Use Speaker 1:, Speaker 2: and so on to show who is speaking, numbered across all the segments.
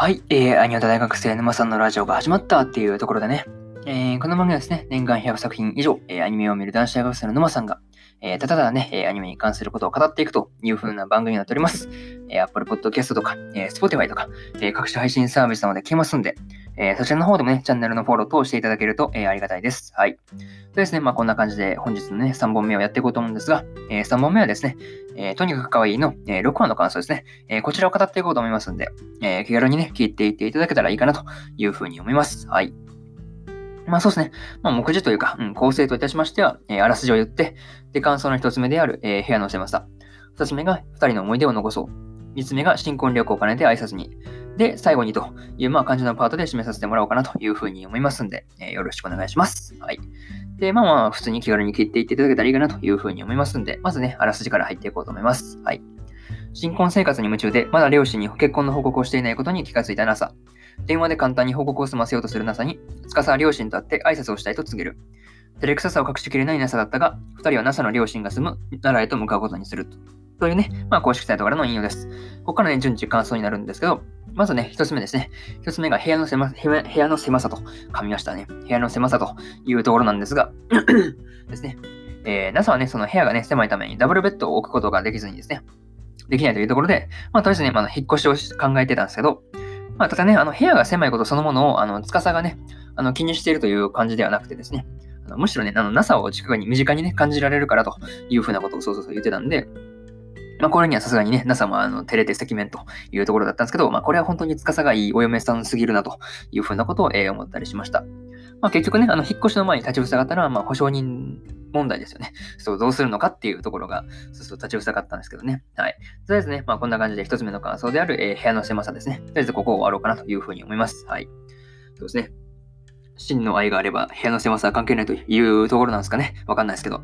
Speaker 1: はい、えー、アニオタ大学生沼さんのラジオが始まったっていうところでね、えー、この番組はですね、年間100作品以上、えー、アニメを見る男子大学生の沼さんが、えー、ただただね、えアニメに関することを語っていくというふうな番組になっております。えー、Apple Podcast とか、えー、Spotify とか、えー、各種配信サービスなどで聞けますんで、えー、そちらの方でもね、チャンネルのフォロー等していただけると、えー、ありがたいです。はい。でですね、まあこんな感じで本日のね、3本目をやっていこうと思うんですが、えー、3本目はですね、え、とにかく可愛いの、え、6話の感想ですね、え、こちらを語っていこうと思いますんで、え、気軽にね、聞いていっていただけたらいいかなというふうに思います。はい。まあそうですね。まあ目次というか、うん、構成といたしましては、え、あらすじを言って、で、感想の一つ目である、え、部屋の狭さ。二つ目が二人の思い出を残そう。三つ目が新婚旅行を兼ねて挨拶に。で、最後にという、まあ、感じのパートで締めさせてもらおうかなというふうに思いますんで、えー、よろしくお願いします。はい。で、まあまあ、普通に気軽に切っていっていただけたらいいかなというふうに思いますんで、まずね、あらすじから入っていこうと思います。はい。新婚生活に夢中で、まだ両親に結婚の報告をしていないことに気がついた NASA。電話で簡単に報告を済ませようとする NASA に、司は両親と会って挨拶をしたいと告げる。照れくささを隠しきれない NASA だったが、2人は NASA の両親が住む奈良へと向かうことにすると。というね、まあ、公式サイトからの引用です。ここからね、順次感想になるんですけど、まずね、一つ目ですね。一つ目が部屋の狭部屋の狭さと噛みましたね。部屋の狭さというところなんですが、ですね。えー、NASA はね、その部屋がね、狭いためにダブルベッドを置くことができずにですね、できないというところで、まあ、とりあえずね、まあ、引っ越しを考えてたんですけど、まあ、ただね、あの、部屋が狭いことそのものを、あの、司がね、あの、気にしているという感じではなくてですね、あのむしろね、あの、NASA を近くに、身近にね、感じられるからというふうなことをそうそうそう言ってたんで、まあ、これにはさすがにね、NASA もあの照れて赤面というところだったんですけど、まあ、これは本当に司がいいお嫁さんすぎるなというふうなことを、えー、思ったりしました。まあ、結局ね、あの、引っ越しの前に立ちふさがったのは、まあ、保証人問題ですよね。そう、どうするのかっていうところが、そうそう、立ちふさがったんですけどね。はい。とりあえずね、まあ、こんな感じで一つ目の感想である、えー、部屋の狭さですね。とりあえずここを終わろうかなというふうに思います。はい。そうですね。真の愛があれば部屋の狭さは関係ないというところなんですかね。わかんないですけど。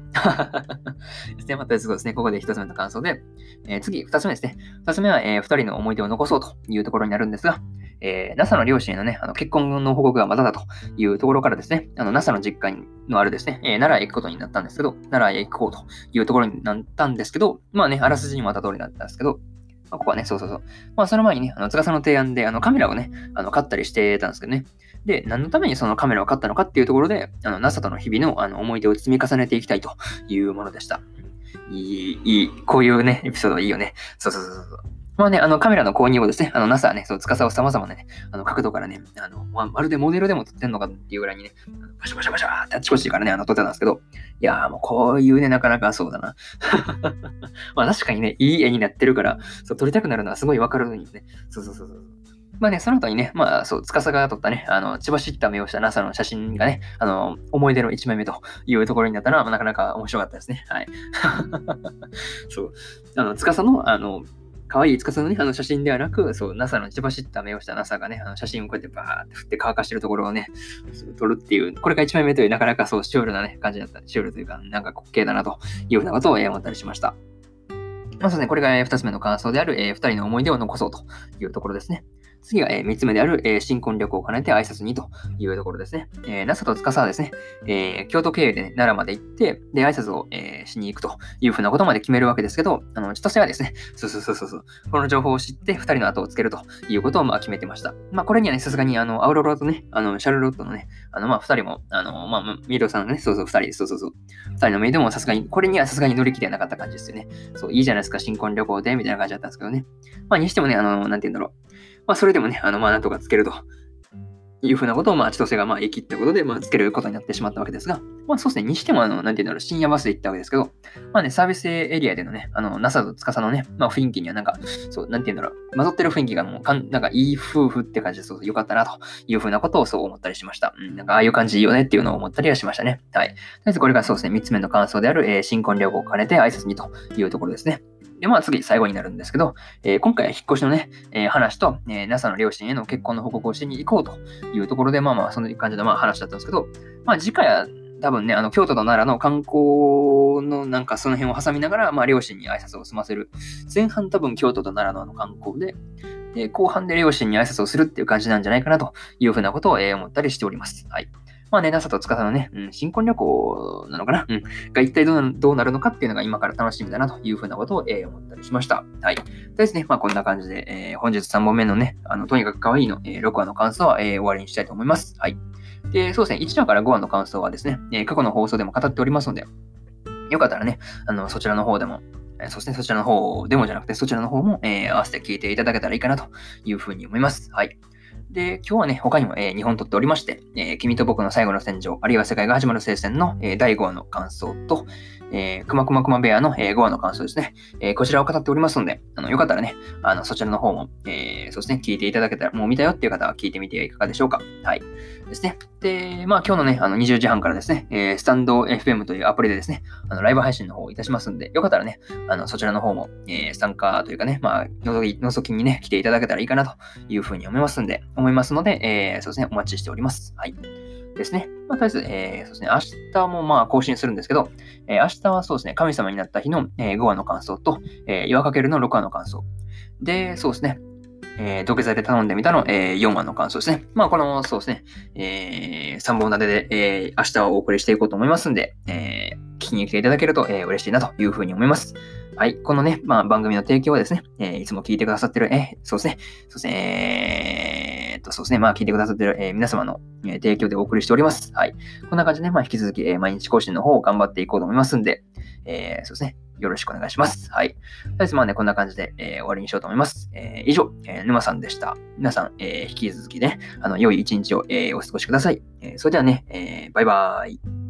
Speaker 1: ですね。またそうですね。ここで一つ目の感想で、えー、次、二つ目ですね。二つ目は、えー、二人の思い出を残そうというところになるんですが、えー、NASA の両親へのね、あの結婚の報告がまだだというところからですね、あの NASA の実家のあるですね、えー、奈良へ行くことになったんですけど、奈良へ行こうというところになったんですけど、まあね、あらすじにもあった通りだったんですけど、まあ、ここはね、そうそうそう。まあ、その前にね、あの、塚さんの提案で、あの、カメラをね、あの、買ったりしてたんですけどね。で、何のためにそのカメラを買ったのかっていうところで、あの、NASA との日々のあの思い出を積み重ねていきたいというものでした。いい、いい、こういうね、エピソードいいよね。そうそうそうそう。まあね、あのカメラの購入をですね、あの NASA はね、そう、司を様々なね、あの角度からね、あの、まあ、まるでモデルでも撮ってんのかっていうぐらいにね、バシャバシャバシャってあっちこっちからね、あの撮ってたんですけど、いやーもうこういうね、なかなかそうだな。まあ確かにね、いい絵になってるから、そう、撮りたくなるのはすごいわかるのにね。そうそうそうそう。まあね、その後にね、まあそう、司が撮ったね、あの、千葉知った目をした NASA の写真がね、あの、思い出の1枚目というところになったのは、まあ、なかなか面白かったですね。はい。そう。あの、司の、あの、可愛い司のね、あの写真ではなく、そう、NASA の一番知った目をした NASA がね、あの写真をこうやってバーって振って乾かしてるところをね、撮るっていう、これが1枚目という、なかなかそう、シュールなね、感じだった。シュールというか、なんか滑稽だなというようなことを思ったりしました。まあね、これが2つ目の感想である、えー、2人の思い出を残そうというところですね。次は、えー、3つ目である、えー、新婚旅行を兼ねて挨拶にというところですね。えー、NASA と司はですね、えー、京都経由で、ね、奈良まで行って、で、挨拶を、えー、しに行くというふうなことまで決めるわけですけど、あの、千歳はですね、そうそうそうそう、この情報を知って2人の後をつけるということを、まあ、決めてました。まあ、これにはね、さすがに、あの、アウロラとね、あの、シャルロットのね、あの、まあ、2人も、あの、まあ、ミードさんのね、そうそう、2人、そうそうそう。2人のメイドもさすがに、これにはさすがに乗り切れなかった感じですよね。そう、いいじゃないですか、新婚旅行で、みたいな感じだったんですけどね。まあ、にしてもね、あの、なんて言うんだろう。まあ、それでもね、あの、まあ、なんとかつけるというふうなことを、まあ、千歳が、まあ、言い切ったことで、まあ、つけることになってしまったわけですが、まあ、そうですね、にしても、あの、なんていうんだろう、深夜バスで行ったわけですけど、まあね、サービスエリアでのね、あの、NASA と司のね、まあ、雰囲気にはなんか、そう、なんていうんだろう、混ざってる雰囲気がもうかん、なんか、いい夫婦って感じで、そう、よかったな、というふうなことをそう思ったりしました。うん、なんか、ああいう感じいいよねっていうのを思ったりはしましたね。はい。とりあえず、これがそうですね、三つ目の感想である、えー、新婚旅行を兼ねて挨拶にというところですね。で、まあ次、最後になるんですけど、えー、今回は引っ越しのね、えー、話と、えー、NASA の両親への結婚の報告をしに行こうというところで、まあまあ、そんな感じのまあ話だったんですけど、まあ次回は多分ね、あの、京都と奈良の観光のなんかその辺を挟みながら、まあ両親に挨拶を済ませる。前半多分京都と奈良のあの観光で、で、後半で両親に挨拶をするっていう感じなんじゃないかなというふうなことを、え、思ったりしております。はい。まあね、NASA と司のね、うん、新婚旅行なのかな、うん、が一体どうどうなるのかっていうのが今から楽しみだなというふうなことを、えー、思ったりしました。はい。ですね、まあこんな感じで、えー、本日3本目のね、あの、とにかく可愛いの、えー、6話の感想は、えー、終わりにしたいと思います。はい。で、そうですね、1話から5話の感想はですね、えー、過去の放送でも語っておりますので、よかったらね、あの、そちらの方でも、えそしてそちらの方でもじゃなくて、そちらの方も、えー、合わせて聞いていただけたらいいかなというふうに思います。はい。で、今日はね、他にも、えー、2本撮っておりまして、えー、君と僕の最後の戦場、あるいは世界が始まる聖戦の、えー、第5話の感想と、えー、くまくまくまベアの、えー、5話の感想ですね、えー、こちらを語っておりますので、あのよかったらね、あのそちらの方も、えー、そうですね、聞いていただけたら、もう見たよっていう方は聞いてみてはいかがでしょうか。はい。ですね。で、まあ今日のね、あの20時半からですね、えー、スタンド FM というアプリでですね、あのライブ配信の方をいたしますんで、よかったらね、あのそちらの方も、えー、参加というかね、まあ、のぞきにね、来ていただけたらいいかなというふうに思いますんで、思いますので、えー、そうですね、お待ちしております。はい。ですね。まあ、とりあえず、えー、そうですね、明日もまあ更新するんですけど、えー、明日はそうですね、神様になった日の、えー、5話の感想と、えー、岩かけるの6話の感想。で、そうですね、えー、土下座で頼んでみたの、えー、4話の感想ですね。まあ、この、そうですね、えー、3本立てで、えー、明日はお送りしていこうと思いますんで、えー、聞きに来ていただけると、えー、嬉しいなというふうに思います。はい。このね、まあ、番組の提供はですね、えー、いつも聞いてくださってる、えー、そうですね、そうですね、えー、っと、そうですね、まあ、聞いてくださってる、えー、皆様の、えー、提供でお送りしております。はい。こんな感じで、まあ、引き続き、えー、毎日更新の方を頑張っていこうと思いますんで、えー、そうですね、よろしくお願いします。はい。とりあえずまあね、こんな感じで、えー、終わりにしようと思います。えー、以上、えー、沼さんでした。皆さん、えー、引き続きね、あの、良い一日を、えー、お過ごしください。えー、それではね、えー、バイバーイ。